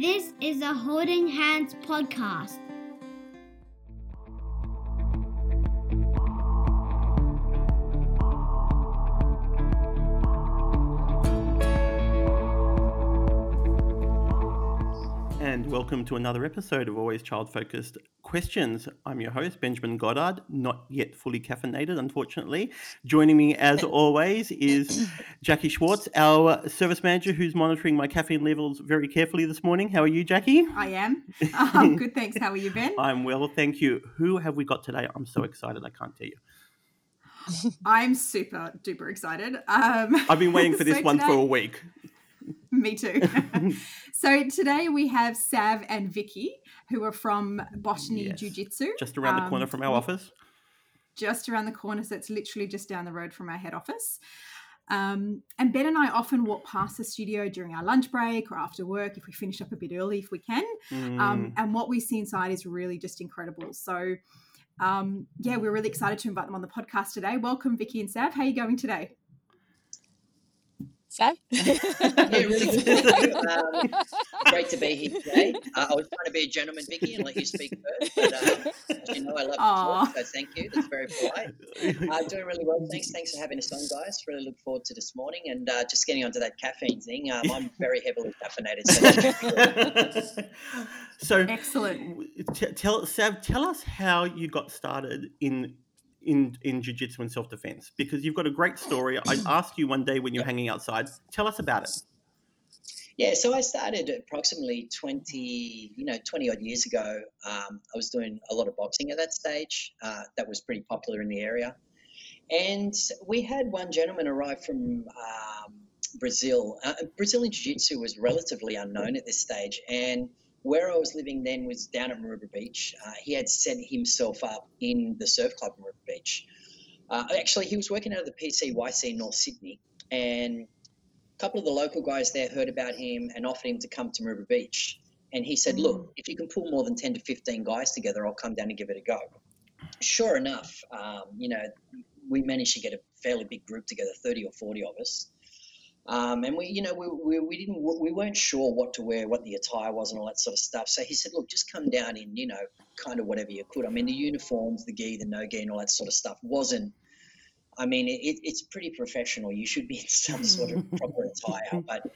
This is a Holding Hands podcast. Welcome to another episode of Always Child Focused Questions. I'm your host, Benjamin Goddard, not yet fully caffeinated, unfortunately. Joining me, as always, is Jackie Schwartz, our service manager, who's monitoring my caffeine levels very carefully this morning. How are you, Jackie? I am. Um, good, thanks. How are you, Ben? I'm well, thank you. Who have we got today? I'm so excited, I can't tell you. I'm super duper excited. Um, I've been waiting for this so one for a week. Me too. so today we have Sav and Vicky, who are from Botany Yes. Jiu Jitsu. Just around the corner Um, from our office. Just around the corner, so it's literally just down the road from our head office. Um, and Ben and I often walk past the studio during our lunch break or after work if we finish up a bit early, if we can. Mm. Um, and what we see inside is really just incredible. So, um, yeah, we're really excited to invite them on the podcast today. Welcome, Vicky and Sav. How are you going today? Sav? Yeah, really good. Um, great to be here today. Uh, I was trying to be a gentleman, Vicky, and let you speak first. But uh, you know, I love to talk, so thank you. That's very polite. Uh, doing really well. Thanks. Thanks for having us on, guys. Really look forward to this morning. And uh, just getting onto that caffeine thing, um, I'm very heavily caffeinated. So that should be good. so Excellent. w- t- tell Sav, tell us how you got started in in in jiu-jitsu and self-defense because you've got a great story. I asked you one day when you were hanging outside. Tell us about it. Yeah, so I started approximately 20, you know, 20 odd years ago. Um, I was doing a lot of boxing at that stage. Uh, that was pretty popular in the area. And we had one gentleman arrive from um, Brazil. Uh, Brazilian Jiu Jitsu was relatively unknown at this stage. And where I was living then was down at Maroubra Beach. Uh, he had set himself up in the surf club in Maroubra Beach. Uh, actually, he was working out of the PCYC in North Sydney. And a couple of the local guys there heard about him and offered him to come to Maroubra Beach. And he said, Look, if you can pull more than 10 to 15 guys together, I'll come down and give it a go. Sure enough, um, you know, we managed to get a fairly big group together, 30 or 40 of us. Um, and we, you know, we, we, we didn't, we weren't sure what to wear, what the attire was, and all that sort of stuff. So he said, "Look, just come down in, you know, kind of whatever you could." I mean, the uniforms, the gi, the no gi, and all that sort of stuff wasn't. I mean, it, it, it's pretty professional. You should be in some sort of proper attire. But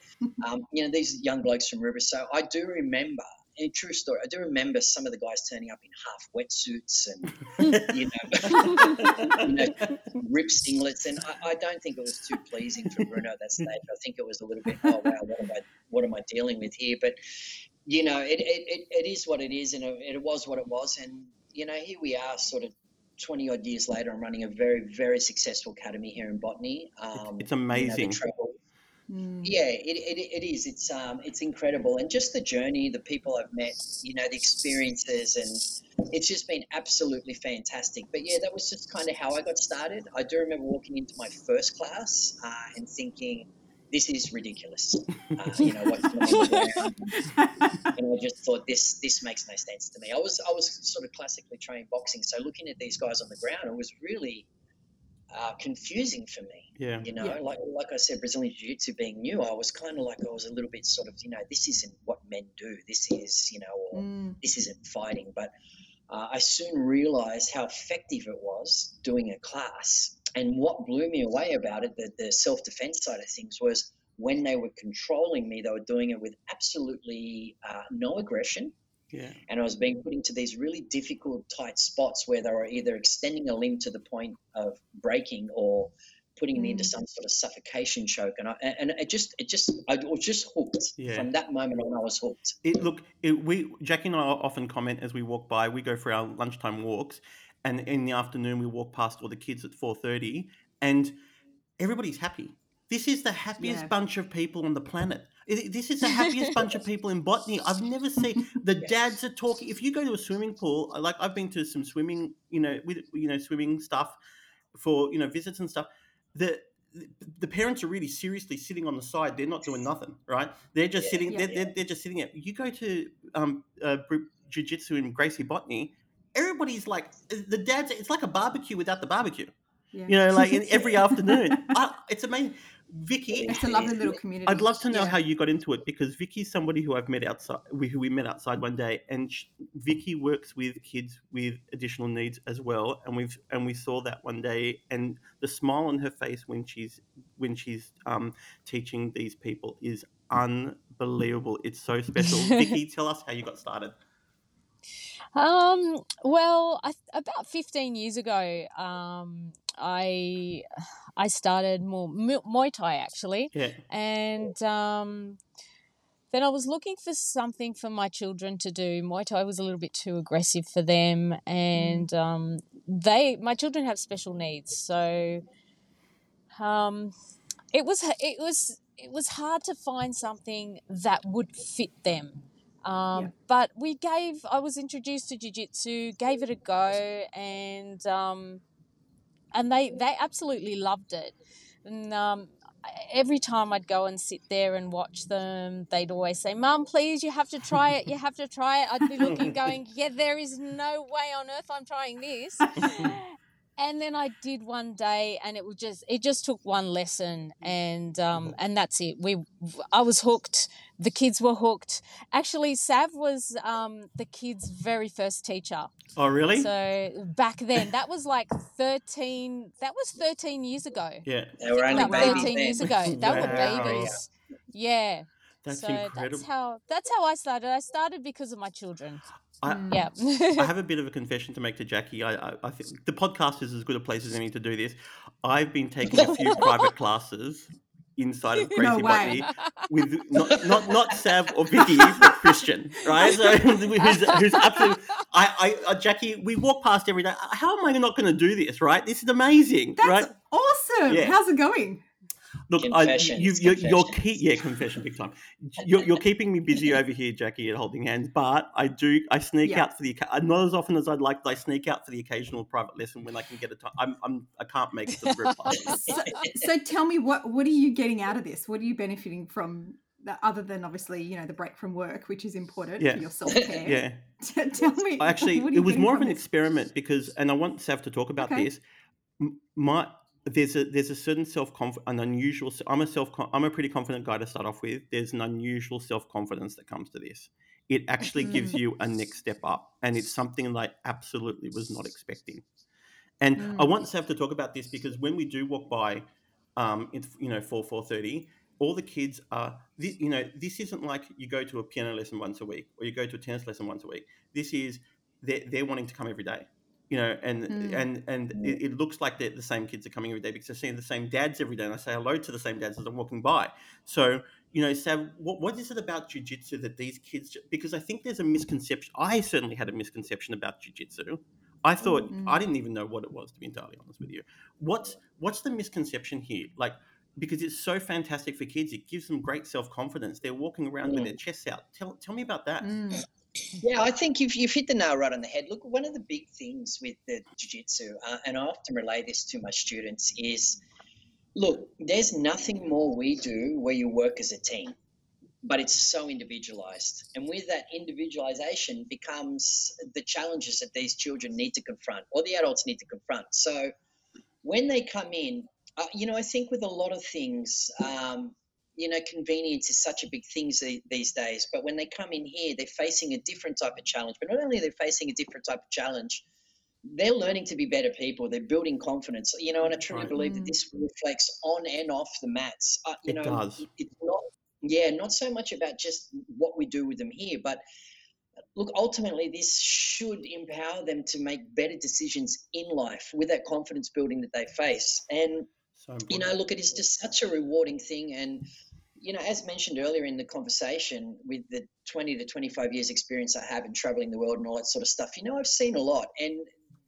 um, you know, these young blokes from River. So I do remember, a true story. I do remember some of the guys turning up in half wetsuits and you know, you know, rip singlets, and I, I don't think it was too pleasing for Bruno at that stage. I think it was a little bit, oh wow, what am I, what am I dealing with here? But you know, it, it, it, it is what it is, and it, it was what it was, and you know, here we are, sort of. 20 odd years later, I'm running a very, very successful academy here in Botany. Um, It's you know, amazing. travel- Mm. yeah, it, it, it is. It's um, it's incredible, and just the journey, the people I've met, you know, the experiences, and it's just been absolutely fantastic. But yeah, that was just kind of how I got started. I do remember walking into my first class uh, and thinking, "This is ridiculous." Uh, you know, what's going on and I just thought this this makes no sense to me. I was I was sort of classically trained boxing, so looking at these guys on the ground, it was really uh, confusing for me. Yeah. You know, Yeah. like like I said, Brazilian Jiu Jitsu being new, I was kind of like I was a little bit sort of, you know, this isn't what men do. This is, you know, or Mm. this isn't fighting. But uh, I soon realized how effective it was doing a class. And what blew me away about it, the, the self defense side of things, was when they were controlling me, they were doing it with absolutely uh, no aggression Yeah. and I was being put into these really difficult, tight spots where they were either extending a limb to the point of breaking or putting me into Mm. some sort of suffocation choke. And I, and it just, it just, I was just hooked Yeah. from that moment on. I was hooked. It look it, we Jackie and I often comment as we walk by. We go for our lunchtime walks, and in the afternoon we walk past all the kids at four thirty, and everybody's happy. This is the happiest Yeah. bunch of people on the planet. This is the happiest bunch of people in botany. I've never seen the dads are talking. If you go to a swimming pool, like I've been to some swimming, you know, with you know swimming stuff for you know visits and stuff. The the parents are really seriously sitting on the side. They're not doing nothing, right? They're just Yeah. sitting. Yeah. they're, they're, they're just sitting there. You go to um, uh, jiu-jitsu in Gracie Botany. Everybody's like the dads. It's like a barbecue without the barbecue. Yeah. You know, like in every afternoon. I, it's amazing. Vicky, It's a lovely little community. I'd love to know Yeah. how you got into it because Vicky's somebody who I've met outside, who we met outside one day, and sh Vicky works with kids with additional needs as well, and we've and we saw that one day, and the smile on her face when she's when she's um, teaching these people is unbelievable. It's so special. Vicky, tell us how you got started. Um, well, I, about 15 years ago, um, I I started more Mu- Muay Thai actually, Yeah, and um, then I was looking for something for my children to do. Muay Thai was a little bit too aggressive for them, and um, they my children have special needs, so um, it was it was it was hard to find something that would fit them. Um, Yeah. But we gave. I was introduced to jiu-jitsu, gave it a go, and um, and they they absolutely loved it. And um, every time I'd go and sit there and watch them, they'd always say, "Mum, please, you have to try it. You have to try it." I'd be looking, going, "Yeah, there is no way on earth I'm trying this." and then I did one day, and it was just it just took one lesson, and um, and that's it. We I was hooked. The kids were hooked. Actually, Sav was um, the kids' very first teacher. Oh, really? So back then, that was like thirteen. That was thirteen years ago. yeah, They were only babies thirteen then. years ago. They Wow. were babies. Yeah. that's so incredible. that's how that's how I started. I started because of my children. I, Mm. Yeah. I have a bit of a confession to make to Jackie. I, I, I think the podcast is as good a place as any to do this. I've been taking a few private classes inside of Gracie No. Botany with not not not Sav or Vicky, but Christian, right? So who's, who's absolutely. I, I, uh, Jackie, we walk past every day. How am I not going to do this? Right? This is amazing, That's right? awesome. Yeah. How's it going? Look, I, you, you're, you're keep, yeah, confession big time. You're, you're keeping me busy over here, Jackie, at holding hands. But I do, I sneak Yeah. out for the, occa- not as often as I'd like, but I sneak out for the occasional private lesson when I can get a time. I'm, I'm, I can't make the group. So, so tell me what what are you getting out of this? What are you benefiting from the- other than obviously, you know, the break from work, which is important Yeah. for your self-care. Yeah, tell me actually, what are it was more of an this? experiment because, and I want Sav to talk about Okay. this. My there's a there's a certain self conf an unusual. I'm a self I'm a pretty confident guy to start off with. There's an unusual self confidence that comes to this. It actually gives you a next step up, and it's something like absolutely was not expecting. And I Mm. want Sav to talk about this because when we do walk by, um, it's you know four four thirty. All the kids are, this, you know, this isn't like you go to a piano lesson once a week or you go to a tennis lesson once a week. This is they're, they're wanting to come every day, you know, and Mm. and and it, it looks like the same kids are coming every day because they're seeing the same dads every day, and I say hello to the same dads as I'm walking by. So you know, Sav, what what is it about jujitsu that these kids? Because I think there's a misconception. I certainly had a misconception about jujitsu. I thought Mm. I didn't even know what it was to be entirely honest with you. What's what's the misconception here? Like because it's so fantastic for kids, it gives them great self confidence. They're walking around with their chests out. Tell tell me about that. Mm. Yeah, I think you've, you've hit the nail right on the head. Look, one of the big things with the jiu-jitsu, uh, and I often relay this to my students, is look, there's nothing more we do where you work as a team, but it's so individualized. And with that individualization becomes the challenges that these children need to confront or the adults need to confront. So when they come in, uh, you know, I think with a lot of things, um, you know, convenience is such a big thing these days. But when they come in here, they're facing a different type of challenge. But not only are they facing a different type of challenge, they're learning to be better people. They're building confidence. You know, and I truly Right. believe that Mm. this reflects on and off the mats. Uh, you It know, does. it- it's not. Yeah, not so much about just what we do with them here, but look, ultimately, this should empower them to make better decisions in life with that confidence building that they face. And So you know, look, it is just such a rewarding thing. And, you know, as mentioned earlier in the conversation, with the 20 to 25 years experience I have in traveling the world and all that sort of stuff, you know, I've seen a lot. And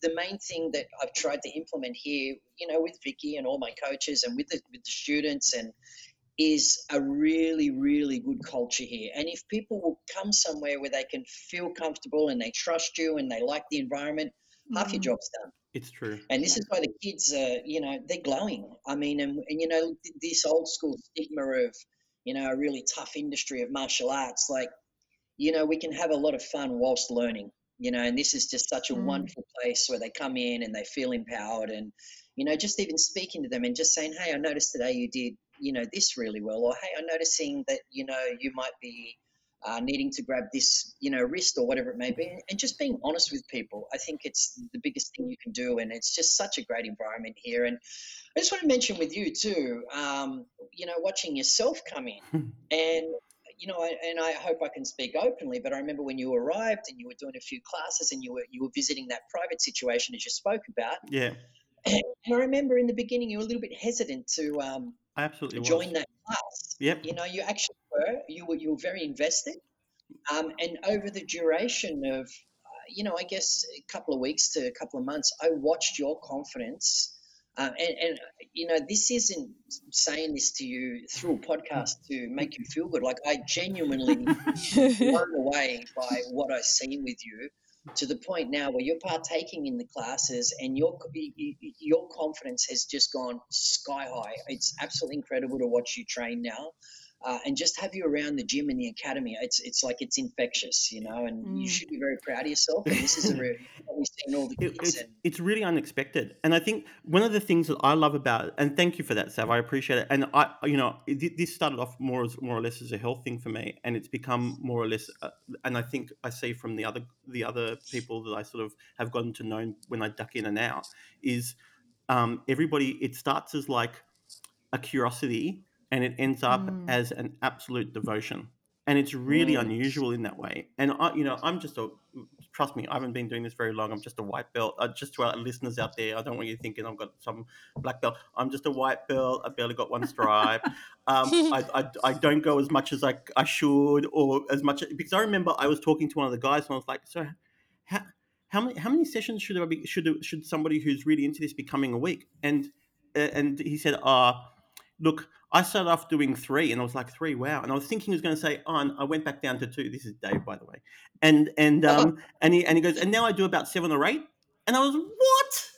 the main thing that I've tried to implement here, you know, with Vicky and all my coaches and with the, with the students and is a really, really good culture here. And if people will come somewhere where they can feel comfortable and they trust you and they like the environment, half your Mm. job's done. It's true. And this is why the kids are, you know, they're glowing. I mean, and, and you know, this old school stigma of, you know, a really tough industry of martial arts, like, you know, we can have a lot of fun whilst learning, you know, and this is just such a Mm. wonderful place where they come in and they feel empowered and, you know, just even speaking to them and just saying, hey, I noticed today you did you know this really well, or hey, I'm noticing that you know you might be uh, needing to grab this, you know, wrist or whatever it may be, and just being honest with people. I think it's the biggest thing you can do, and it's just such a great environment here. And I just want to mention with you too, um, you know, watching yourself come in, and you know, and I hope I can speak openly, but I remember when you arrived and you were doing a few classes and you were you were visiting that private situation as you spoke about. Yeah. And I remember in the beginning you were a little bit hesitant to um, I absolutely join was. that class. Yep. You know, you actually were. You were you were very invested, um, and over the duration of, uh, you know, I guess a couple of weeks to a couple of months, I watched your confidence. Um, and, and you know, this isn't saying this to you through a podcast to make you feel good. Like I genuinely blown away by what I've seen with you to the point now where you're partaking in the classes and your your confidence has just gone sky high. It's absolutely incredible to watch you train now. Uh, and just have you around the gym and the academy. It's it's like it's infectious, you know, and you Mm. should be very proud of yourself. And this is a real, we've seen all the It, kids it's and it's really unexpected, and I think one of the things that I love about it, and thank you for that, Sav. I appreciate it. And I, you know, it, this started off more as more or less as a health thing for me, and it's become more or less. Uh, and I think I see from the other the other people that I sort of have gotten to know when I duck in and out is um, everybody. It starts as like a curiosity, and it ends up Mm. as an absolute devotion. And it's really Mm. unusual in that way. And I, you know, I'm just a trust me, I haven't been doing this very long. I'm just a white belt. Uh, just to our listeners out there, I don't want you thinking I've got some black belt. I'm just a white belt. I barely got one stripe. Um, I, I, I don't go as much as I, I should, or as much because I remember I was talking to one of the guys and I was like, so how, how many how many sessions should I be should should somebody who's really into this be coming a week? And uh, and he said, uh look, I started off doing three, and I was like, three, wow. And I was thinking he was going to say, oh, and I went back down to two. This is Dave, by the way. And and um and he and he goes, and now I do about seven or eight. And I was, what?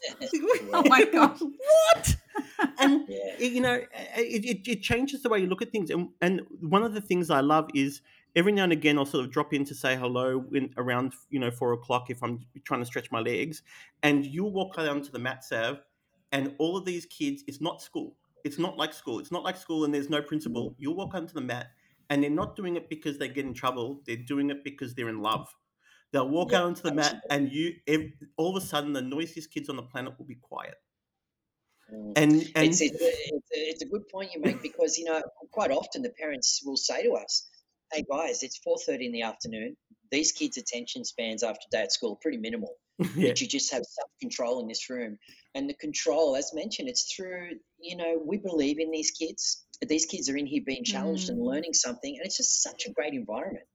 Oh my gosh. what? And yeah. it- you know, it, it, it changes the way you look at things. And, and one of the things I love is every now and again I'll sort of drop in to say hello when around you know four o'clock if I'm trying to stretch my legs, and you'll walk down to the mat sav, and all of these kids, it's not school. It's not like school. It's not like school, and there's no principal. You'll walk onto the mat, and they're not doing it because they get in trouble. They're doing it because they're in love. They'll walk Yeah, out onto the mat, and you, all of a sudden, the noisiest kids on the planet will be quiet. Mm. And and It's, it's, a, it's, it's a good point you make because you know quite often the parents will say to us, "Hey guys, it's four thirty in the afternoon. These kids' attention spans after day at school are pretty minimal. yeah, But you just have self control in this room, and the control, as mentioned, it's through you know we believe in these kids. These kids are in here being challenged and Mm. learning something, and it's just such a great environment.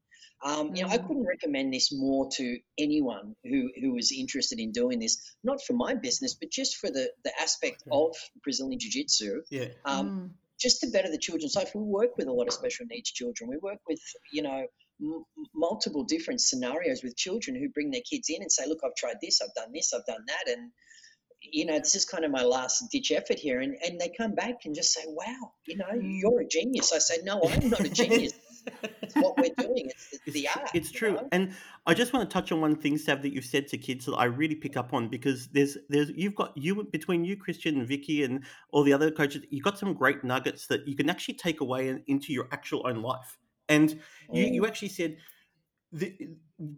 Um, you know, I Mm. couldn't recommend this more to anyone who, who was interested in doing this, not for my business, but just for the, the aspect of Brazilian Jiu Jitsu, yeah. um, Mm. just to better the children's life. We work with a lot of special needs children. We work with, you know, m- multiple different scenarios with children who bring their kids in and say, look, I've tried this, I've done this, I've done that. And, you know, this is kind of my last ditch effort here. And, and they come back and just say, wow, you know, Mm. you're a genius. I say, no, I'm not a genius. It's what we're doing. It's the, It's, the art. it's true, know? and I just want to touch on one thing, Sav, that you've said to kids that I really pick up on because there's there's you've got you between you, Christian and Vicky, and all the other coaches, you've got some great nuggets that you can actually take away in, into your actual own life. And you you Mm. actually said the,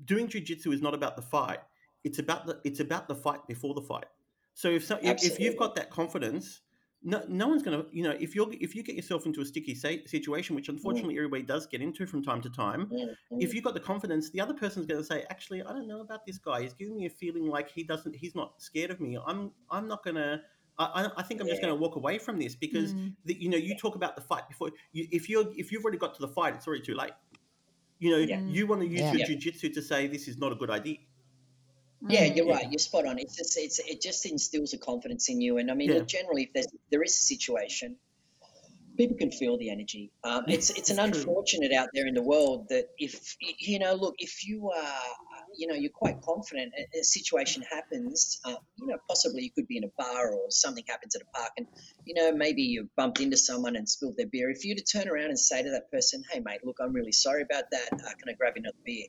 doing jujitsu is not about the fight; it's about the it's about the fight before the fight. So if so, if, if you've got that confidence. No, no one's gonna, you know, if you're if you get yourself into a sticky situation, which unfortunately everybody does get into from time to time, Mm, if mm. you've got the confidence, the other person's going to say, "Actually, I don't know about this guy. He's giving me a feeling like he doesn't. He's not scared of me. I'm. I'm not going to. I, I- I think I'm just Yeah. going to walk away from this because Mm. the, you know you talk about the fight before. You, if you're if you've already got to the fight, it's already too late. You know, Yeah. you want to use Yeah. your Yeah. jujitsu to say this is not a good idea. Yeah, Mm. you're Yeah. right. You're spot on. It's just, it's it just instills a confidence in you. And I mean, Yeah. look, generally, if there's there is a situation, people can feel the energy. Um, it's it's an unfortunate out there in the world that if you know, look, if you are, you know, you're quite confident, a, a situation happens. Uh, you know, possibly you could be in a bar or something happens at a park, and you know, maybe you've bumped into someone and spilled their beer. If you to turn around and say to that person, "Hey, mate, look, I'm really sorry about that. Uh, can I grab you another beer?"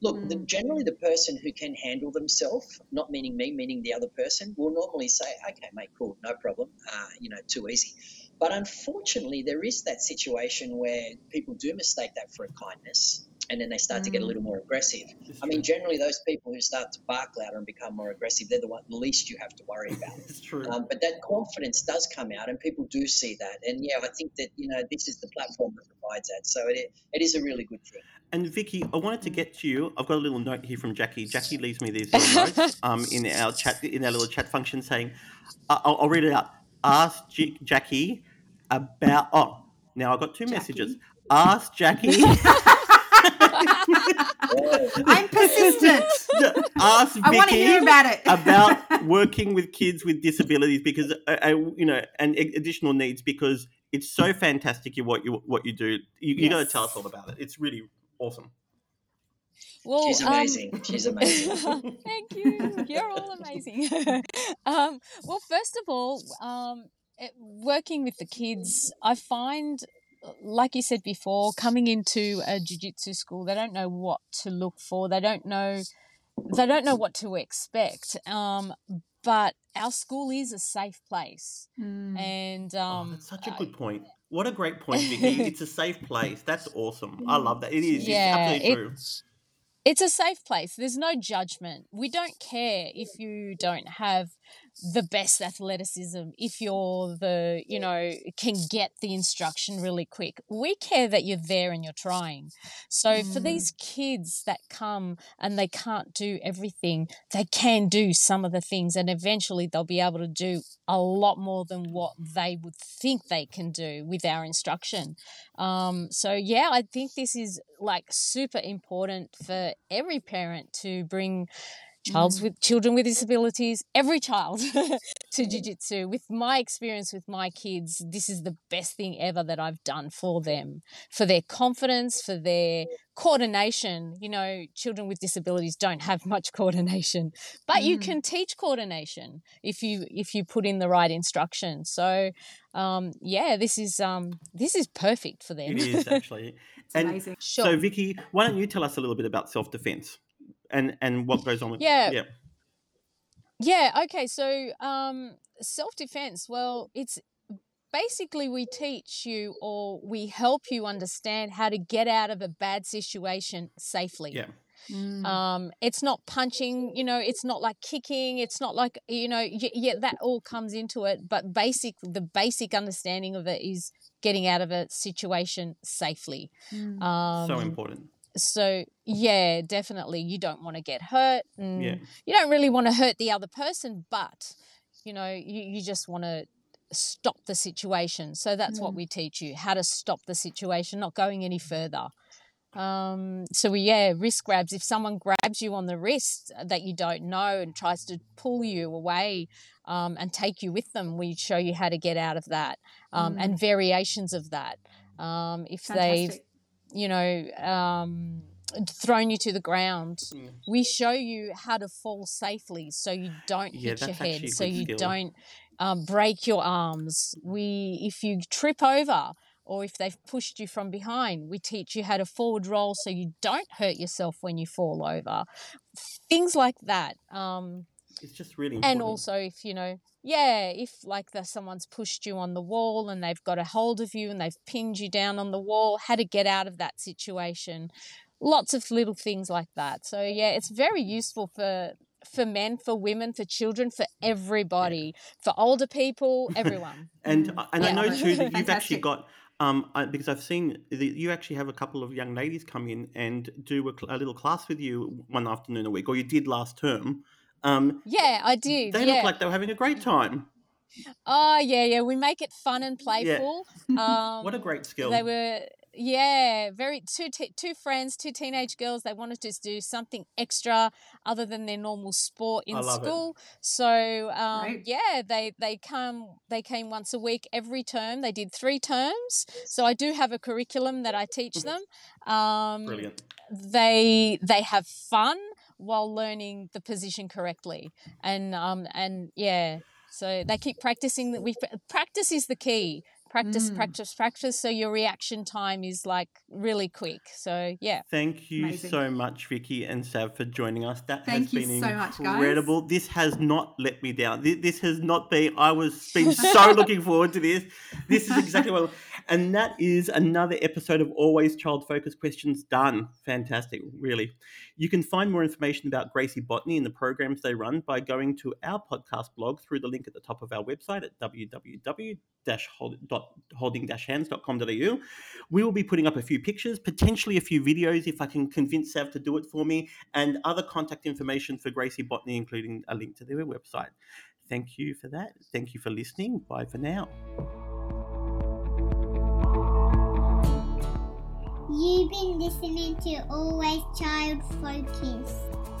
Look, the, Mm. generally the person who can handle themselves, not meaning me, meaning the other person, will normally say, "Okay, mate, cool, no problem. Uh, you know, too easy." But unfortunately, there is that situation where people do mistake that for a kindness and then they start to get a Mm. little more aggressive. I mean, generally, those people who start to bark louder and become more aggressive, they're the one, least you have to worry about. It's true. Um, but that confidence does come out, and people do see that. And yeah, I think that you know this is the platform that provides that. So it, it is a really good thing. And Vicky, I wanted to get to you. I've got a little note here from Jackie. Jackie leaves me these little notes um, in our chat in our little chat function saying, I- "I'll, I'll read it out. Ask J- Jackie about." Oh, now I've got two messages. Ask Jackie. I'm persistent. ask Vicky I want to hear about it. about working with kids with disabilities because uh, uh, you know and additional needs because it's so fantastic you what you what you do. You, you got to tell us all about it. It's really awesome. Well, she's um, amazing. She's amazing. Thank you. You're all amazing. um, well, first of all, um, working with the kids, I find, like you said before, coming into a jiu-jitsu school, they don't know what to look for. They don't know, they don't know what to expect. Um, but our school is a safe place, Mm. and oh, um, that's such a uh, good point. What a great point, Vicky. it's a safe place. That's awesome. I love that. It is. Yeah, it's absolutely true. it's a safe place. There's no judgment. We don't care if you don't have the best athleticism, if you're the, you know, can get the instruction really quick. We care that you're there and you're trying. So for Mm. these kids that come and they can't do everything, they can do some of the things and eventually they'll be able to do a lot more than what they would think they can do with our instruction. Um, so yeah, I think this is like super important for every parent to bring childs Mm. with children with disabilities, every child to jiu-jitsu. With my experience with my kids, this is the best thing ever that I've done for them, for their confidence, for their coordination. You know, children with disabilities don't have much coordination, but you Mm. can teach coordination if you if you put in the right instruction. So um, yeah, this is um, this is perfect for them. It is actually. And amazing. so, Vicky, why don't you tell us a little bit about self defense and and what goes on with Yeah. yeah. Yeah, okay. So, um, self defense, well, it's basically we teach you or we help you understand how to get out of a bad situation safely. Yeah. Mm. Um, it's not punching, you know, it's not like kicking, it's not like, you know, y- yeah, that all comes into it. But basic, the basic understanding of it is getting out of a situation safely. Mm. Um, so important. So yeah, definitely, you don't want to get hurt. And Yeah. you don't really want to hurt the other person, but you know, you, you just want to stop the situation. So that's what Mm. we teach you how to stop the situation, not going any further. Um, so we, yeah, wrist grabs. If someone grabs you on the wrist that you don't know and tries to pull you away um, and take you with them, we show you how to get out of that um, Mm. and variations of that. Um, if they've Fantastic. You know, um, thrown you to the ground. Mm. We show you how to fall safely so you don't Yeah, hit your head, so you skill. don't um, break your arms. We, if you trip over or if they've pushed you from behind, we teach you how to forward roll so you don't hurt yourself when you fall over. Things like that. Um, It's just really important. and also if you know yeah if like the someone's pushed you on the wall and they've got a hold of you and they've pinned you down on the wall how to get out of that situation lots of little things like that so yeah it's very useful for for men for women for children for everybody for older people everyone and Mm. and I know too that you've actually got um I, because I've seen that you actually have a couple of young ladies come in and do a, a little class with you one afternoon a week, or you did last term. Um, yeah i did they yeah look like they were having a great time. oh yeah yeah we make it fun and playful um What a great skill! They were yeah, very two te- two friends, two teenage girls. They wanted to do something extra other than their normal sport in I love it. school. So um, Right. yeah, they they come they came once a week every term. They did three terms. So I do have a curriculum that I teach them. Um, Brilliant. they they have fun while learning the position correctly. And um and yeah so they keep practicing that we practice is the key practice, Mm. practice, practice. So your reaction time is like really quick. So yeah. Thank you Amazing. so much, Vicky and Sav, for joining us. That Thank has you been so much, incredible. This has not let me down. This, this has not been. I was been so looking forward to this. This is exactly what. And that is another episode of Always Child Focused Questions done. Fantastic, really. You can find more information about Gracie Botany and the programs they run by going to our podcast blog through the link at the top of our website at www.holding-hands.com.au. We will be putting up a few pictures, potentially a few videos if I can convince Sav to do it for me, and other contact information for Gracie Botany, including a link to their website. Thank you for that. Thank you for listening. Bye for now. You've been listening to Always Child Focus,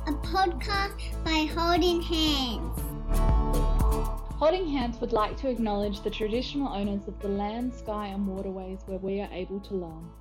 a podcast by Holding Hands. Holding Hands would like to acknowledge the traditional owners of the land, sky, and waterways where we are able to learn.